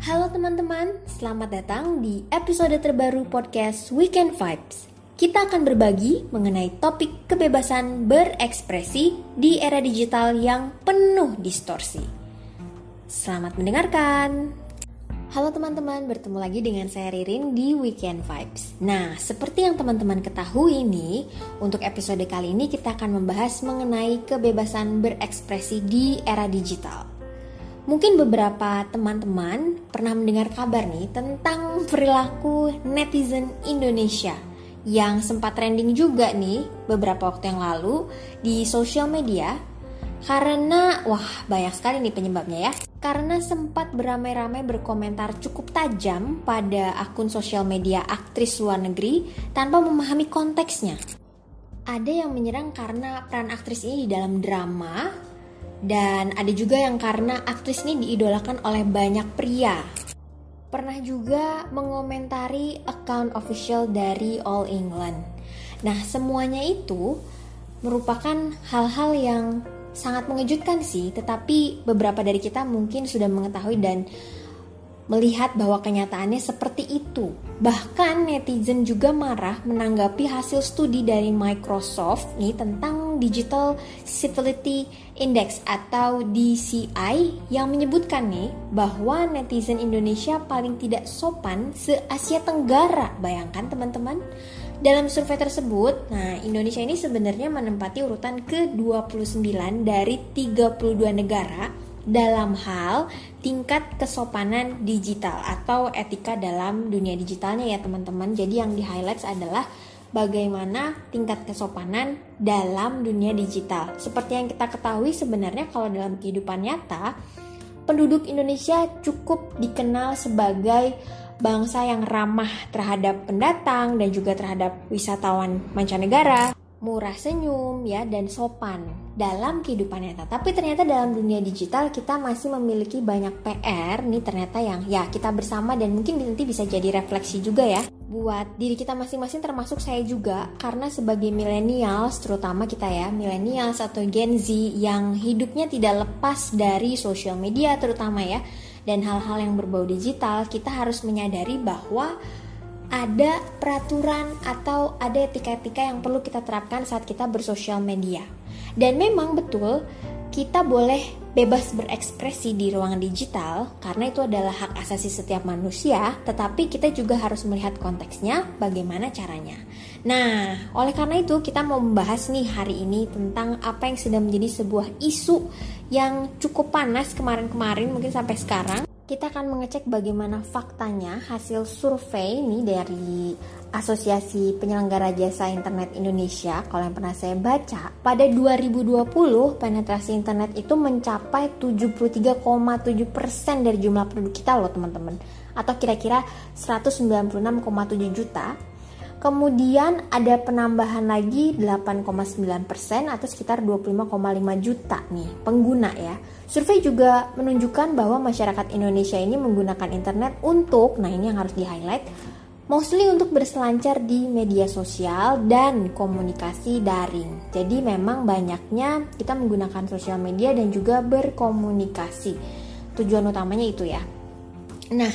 Halo teman-teman, selamat datang di episode terbaru podcast Weekend Vibes. Kita akan berbagi mengenai topik kebebasan berekspresi di era digital yang penuh distorsi. Selamat mendengarkan. Halo teman-teman, bertemu lagi dengan saya Ririn di Weekend Vibes. Nah, seperti yang teman-teman ketahui nih, untuk episode kali ini kita akan membahas mengenai kebebasan berekspresi di era digital. Mungkin beberapa teman-teman pernah mendengar kabar nih tentang perilaku netizen Indonesia yang sempat trending juga nih beberapa waktu yang lalu di sosial media karena wah banyak sekali nih penyebabnya ya karena sempat beramai-ramai berkomentar cukup tajam pada akun sosial media aktris luar negeri tanpa memahami konteksnya. Ada yang menyerang karena peran aktris ini di dalam drama dan ada juga yang karena aktris ini diidolakan oleh banyak pria pernah juga mengomentari account official dari All England. Nah, semuanya itu merupakan hal-hal yang sangat mengejutkan sih, tetapi beberapa dari kita mungkin sudah mengetahui dan melihat bahwa kenyataannya seperti itu. Bahkan netizen juga marah menanggapi hasil studi dari Microsoft nih tentang Digital Civility Index atau DCI yang menyebutkan nih bahwa netizen Indonesia paling tidak sopan se-Asia Tenggara. Bayangkan teman-teman. Dalam survei tersebut, nah Indonesia ini sebenarnya menempati urutan ke-29 dari 32 negara dalam hal tingkat kesopanan digital atau etika dalam dunia digitalnya ya teman-teman. Jadi yang di highlights adalah bagaimana tingkat kesopanan dalam dunia digital. Seperti yang kita ketahui sebenarnya kalau dalam kehidupan nyata, penduduk Indonesia cukup dikenal sebagai bangsa yang ramah terhadap pendatang dan juga terhadap wisatawan mancanegara murah senyum ya dan sopan dalam kehidupan nyata. Tapi ternyata dalam dunia digital kita masih memiliki banyak PR nih ternyata yang ya kita bersama dan mungkin nanti bisa jadi refleksi juga ya buat diri kita masing-masing termasuk saya juga karena sebagai millennials terutama kita ya millennials atau Gen Z yang hidupnya tidak lepas dari sosial media terutama ya dan hal-hal yang berbau digital kita harus menyadari bahwa ada peraturan atau ada etika-etika yang perlu kita terapkan saat kita bersosial media. Dan memang betul kita boleh bebas berekspresi di ruang digital karena itu adalah hak asasi setiap manusia, tetapi kita juga harus melihat konteksnya bagaimana caranya. Nah, oleh karena itu kita mau membahas nih hari ini tentang apa yang sedang menjadi sebuah isu yang cukup panas kemarin-kemarin mungkin sampai sekarang kita akan mengecek bagaimana faktanya hasil survei ini dari Asosiasi Penyelenggara Jasa Internet Indonesia. Kalau yang pernah saya baca, pada 2020 penetrasi internet itu mencapai 73,7% dari jumlah penduduk kita loh teman-teman. Atau kira-kira 196,7 juta Kemudian ada penambahan lagi 8,9% atau sekitar 25,5 juta nih pengguna ya. Survei juga menunjukkan bahwa masyarakat Indonesia ini menggunakan internet untuk, nah ini yang harus di highlight, mostly untuk berselancar di media sosial dan komunikasi daring. Jadi memang banyaknya kita menggunakan sosial media dan juga berkomunikasi. Tujuan utamanya itu ya. Nah,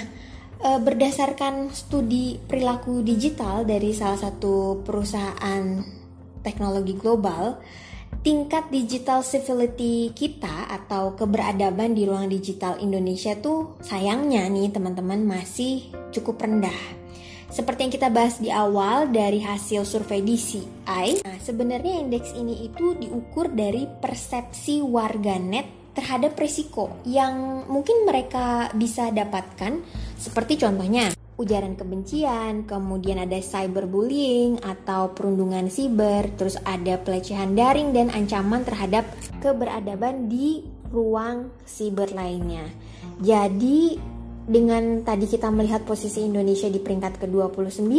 berdasarkan studi perilaku digital dari salah satu perusahaan teknologi global, tingkat digital civility kita atau keberadaban di ruang digital Indonesia tuh sayangnya nih teman-teman masih cukup rendah. Seperti yang kita bahas di awal dari hasil survei DCI, nah sebenarnya indeks ini itu diukur dari persepsi warganet terhadap resiko yang mungkin mereka bisa dapatkan seperti contohnya ujaran kebencian, kemudian ada cyberbullying atau perundungan siber, terus ada pelecehan daring dan ancaman terhadap keberadaban di ruang siber lainnya. Jadi dengan tadi kita melihat posisi Indonesia di peringkat ke-29,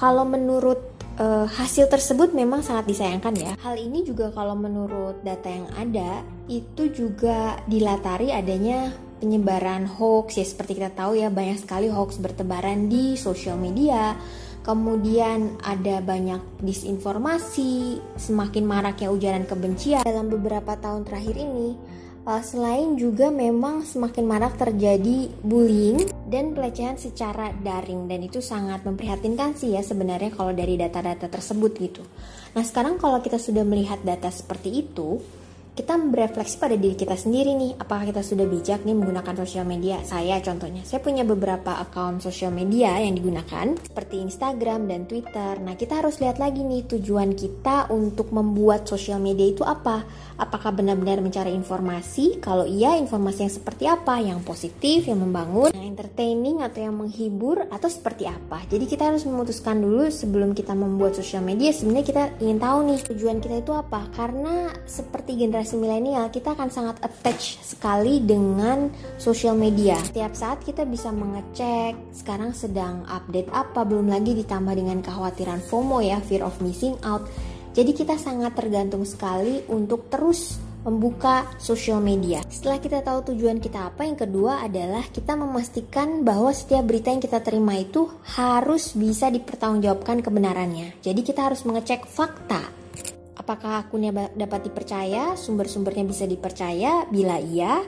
kalau menurut uh, hasil tersebut memang sangat disayangkan ya. Hal ini juga kalau menurut data yang ada itu juga dilatari adanya penyebaran hoax ya seperti kita tahu ya banyak sekali hoax bertebaran di sosial media. Kemudian ada banyak disinformasi, semakin maraknya ujaran kebencian dalam beberapa tahun terakhir ini Uh, selain juga memang semakin marak terjadi bullying dan pelecehan secara daring dan itu sangat memprihatinkan sih ya sebenarnya kalau dari data-data tersebut gitu. Nah sekarang kalau kita sudah melihat data seperti itu, kita berefleksi pada diri kita sendiri nih apakah kita sudah bijak nih menggunakan sosial media? Saya contohnya saya punya beberapa akun sosial media yang digunakan seperti Instagram dan Twitter. Nah kita harus lihat lagi nih tujuan kita untuk membuat sosial media itu apa? Apakah benar-benar mencari informasi? Kalau iya informasi yang seperti apa? Yang positif yang membangun yang entertaining atau yang menghibur atau seperti apa? Jadi kita harus memutuskan dulu sebelum kita membuat sosial media. Sebenarnya kita ingin tahu nih tujuan kita itu apa? Karena seperti generasi generasi milenial kita akan sangat attach sekali dengan sosial media. Setiap saat kita bisa mengecek sekarang sedang update apa, belum lagi ditambah dengan kekhawatiran FOMO ya, fear of missing out. Jadi kita sangat tergantung sekali untuk terus membuka sosial media. Setelah kita tahu tujuan kita apa, yang kedua adalah kita memastikan bahwa setiap berita yang kita terima itu harus bisa dipertanggungjawabkan kebenarannya. Jadi kita harus mengecek fakta Apakah akunnya dapat dipercaya? Sumber-sumbernya bisa dipercaya? Bila iya,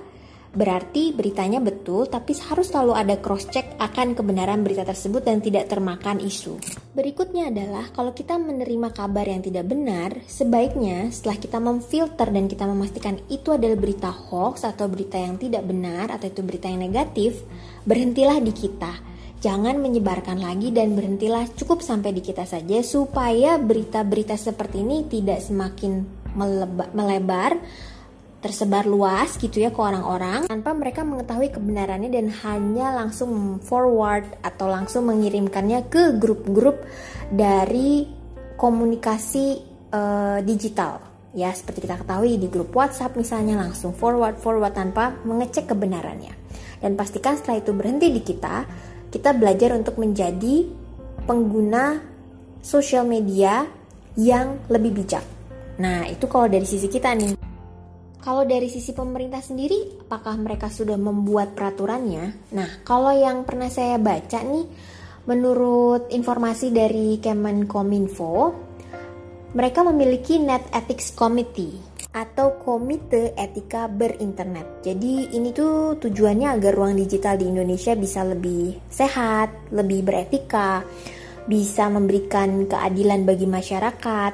berarti beritanya betul, tapi harus selalu ada cross check akan kebenaran berita tersebut dan tidak termakan isu. Berikutnya adalah kalau kita menerima kabar yang tidak benar, sebaiknya setelah kita memfilter dan kita memastikan itu adalah berita hoax atau berita yang tidak benar atau itu berita yang negatif, berhentilah di kita Jangan menyebarkan lagi dan berhentilah. Cukup sampai di kita saja supaya berita-berita seperti ini tidak semakin melebar tersebar luas gitu ya ke orang-orang. Tanpa mereka mengetahui kebenarannya dan hanya langsung forward atau langsung mengirimkannya ke grup-grup dari komunikasi uh, digital. Ya seperti kita ketahui di grup WhatsApp misalnya langsung forward forward tanpa mengecek kebenarannya. Dan pastikan setelah itu berhenti di kita kita belajar untuk menjadi pengguna sosial media yang lebih bijak. Nah, itu kalau dari sisi kita nih. Kalau dari sisi pemerintah sendiri, apakah mereka sudah membuat peraturannya? Nah, kalau yang pernah saya baca nih, menurut informasi dari Kemenkominfo, mereka memiliki Net Ethics Committee atau Komite Etika Berinternet. Jadi ini tuh tujuannya agar ruang digital di Indonesia bisa lebih sehat, lebih beretika, bisa memberikan keadilan bagi masyarakat,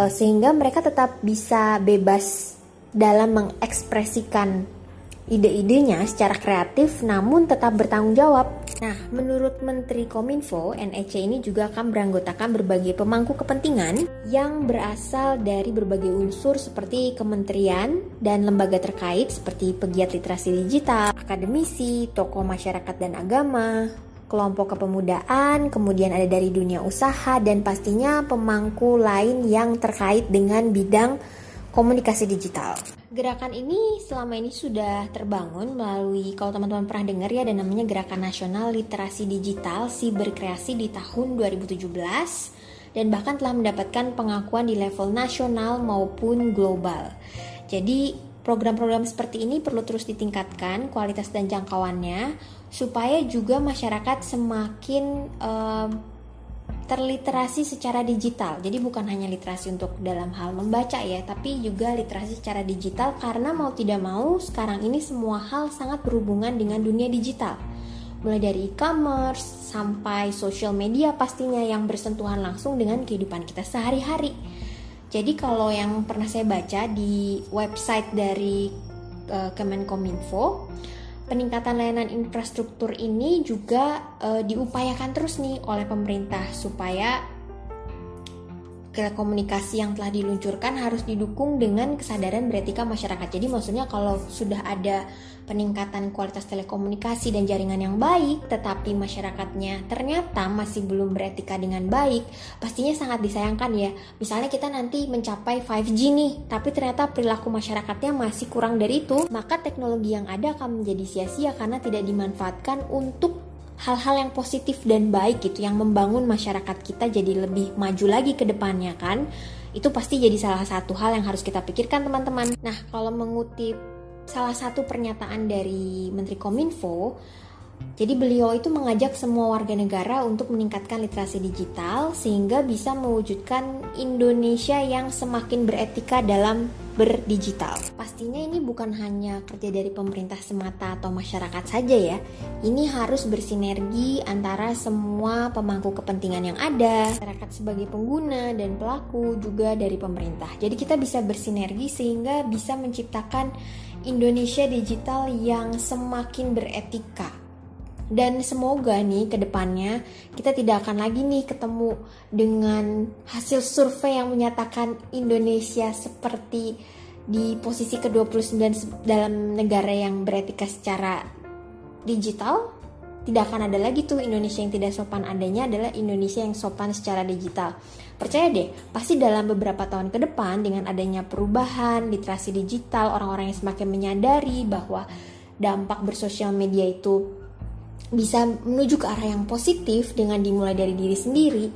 eh, sehingga mereka tetap bisa bebas dalam mengekspresikan ide-idenya secara kreatif namun tetap bertanggung jawab. Nah, menurut Menteri Kominfo, NEC ini juga akan beranggotakan berbagai pemangku kepentingan yang berasal dari berbagai unsur seperti kementerian dan lembaga terkait seperti pegiat literasi digital, akademisi, tokoh masyarakat dan agama, kelompok kepemudaan, kemudian ada dari dunia usaha dan pastinya pemangku lain yang terkait dengan bidang komunikasi digital. Gerakan ini selama ini sudah terbangun melalui kalau teman-teman pernah dengar ya ada namanya Gerakan Nasional Literasi Digital Siberkreasi di tahun 2017 dan bahkan telah mendapatkan pengakuan di level nasional maupun global. Jadi program-program seperti ini perlu terus ditingkatkan kualitas dan jangkauannya supaya juga masyarakat semakin uh, terliterasi secara digital. Jadi bukan hanya literasi untuk dalam hal membaca ya, tapi juga literasi secara digital karena mau tidak mau sekarang ini semua hal sangat berhubungan dengan dunia digital. Mulai dari e-commerce sampai social media pastinya yang bersentuhan langsung dengan kehidupan kita sehari-hari. Jadi kalau yang pernah saya baca di website dari uh, Kemenkominfo, peningkatan layanan infrastruktur ini juga uh, diupayakan terus nih oleh pemerintah supaya telekomunikasi yang telah diluncurkan harus didukung dengan kesadaran beretika masyarakat. Jadi maksudnya kalau sudah ada peningkatan kualitas telekomunikasi dan jaringan yang baik, tetapi masyarakatnya ternyata masih belum beretika dengan baik, pastinya sangat disayangkan ya. Misalnya kita nanti mencapai 5G nih, tapi ternyata perilaku masyarakatnya masih kurang dari itu, maka teknologi yang ada akan menjadi sia-sia karena tidak dimanfaatkan untuk hal-hal yang positif dan baik gitu yang membangun masyarakat kita jadi lebih maju lagi ke depannya kan itu pasti jadi salah satu hal yang harus kita pikirkan teman-teman. Nah, kalau mengutip salah satu pernyataan dari Menteri Kominfo, Jadi beliau itu mengajak semua warga negara untuk meningkatkan literasi digital sehingga bisa mewujudkan Indonesia yang semakin beretika dalam berdigital. Pastinya ini bukan hanya kerja dari pemerintah semata atau masyarakat saja ya. Ini harus bersinergi antara semua pemangku kepentingan yang ada, masyarakat sebagai pengguna dan pelaku juga dari pemerintah. Jadi kita bisa bersinergi sehingga bisa menciptakan Indonesia digital yang semakin beretika dan semoga nih ke depannya kita tidak akan lagi nih ketemu dengan hasil survei yang menyatakan Indonesia seperti di posisi ke-29 dalam negara yang beretika secara digital. Tidak akan ada lagi tuh Indonesia yang tidak sopan. Adanya adalah Indonesia yang sopan secara digital. Percaya deh pasti dalam beberapa tahun ke depan dengan adanya perubahan literasi digital orang-orang yang semakin menyadari bahwa dampak bersosial media itu bisa menuju ke arah yang positif dengan dimulai dari diri sendiri,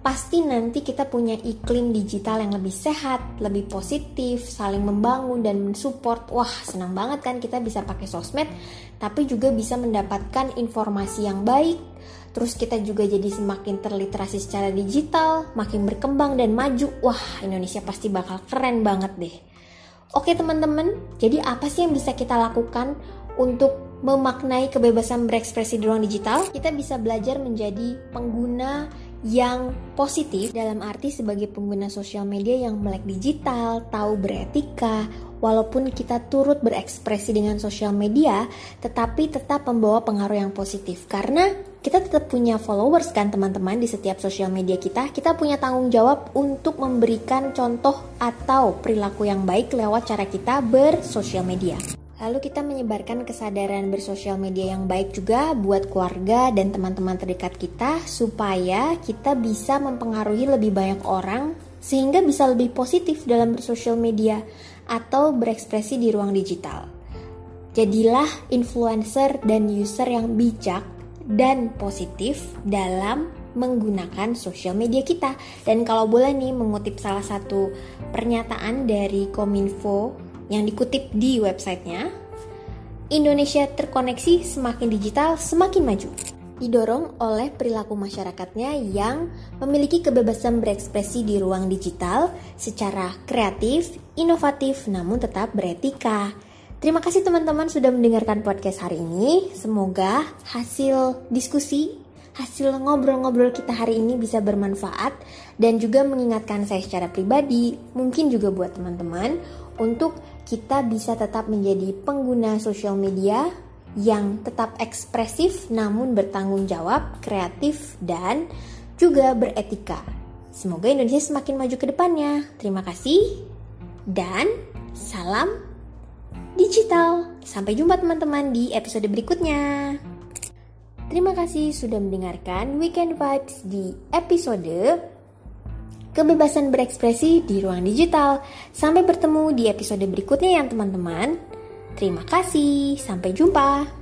pasti nanti kita punya iklim digital yang lebih sehat, lebih positif, saling membangun dan mensupport. Wah, senang banget kan kita bisa pakai sosmed, tapi juga bisa mendapatkan informasi yang baik. Terus kita juga jadi semakin terliterasi secara digital, makin berkembang dan maju. Wah, Indonesia pasti bakal keren banget deh. Oke teman-teman, jadi apa sih yang bisa kita lakukan untuk memaknai kebebasan berekspresi di ruang digital, kita bisa belajar menjadi pengguna yang positif dalam arti sebagai pengguna sosial media yang melek digital, tahu beretika, walaupun kita turut berekspresi dengan sosial media, tetapi tetap membawa pengaruh yang positif karena kita tetap punya followers kan teman-teman di setiap sosial media kita. Kita punya tanggung jawab untuk memberikan contoh atau perilaku yang baik lewat cara kita bersosial media. Lalu kita menyebarkan kesadaran bersosial media yang baik juga buat keluarga dan teman-teman terdekat kita supaya kita bisa mempengaruhi lebih banyak orang sehingga bisa lebih positif dalam bersosial media atau berekspresi di ruang digital. Jadilah influencer dan user yang bijak dan positif dalam menggunakan sosial media kita. Dan kalau boleh nih mengutip salah satu pernyataan dari Kominfo yang dikutip di websitenya, Indonesia terkoneksi semakin digital semakin maju. Didorong oleh perilaku masyarakatnya yang memiliki kebebasan berekspresi di ruang digital secara kreatif, inovatif, namun tetap beretika. Terima kasih teman-teman sudah mendengarkan podcast hari ini. Semoga hasil diskusi hasil ngobrol-ngobrol kita hari ini bisa bermanfaat dan juga mengingatkan saya secara pribadi, mungkin juga buat teman-teman untuk kita bisa tetap menjadi pengguna sosial media yang tetap ekspresif namun bertanggung jawab, kreatif dan juga beretika. Semoga Indonesia semakin maju ke depannya. Terima kasih dan salam digital. Sampai jumpa teman-teman di episode berikutnya. Terima kasih sudah mendengarkan Weekend Vibes di episode Kebebasan berekspresi di ruang digital. Sampai bertemu di episode berikutnya ya teman-teman. Terima kasih, sampai jumpa.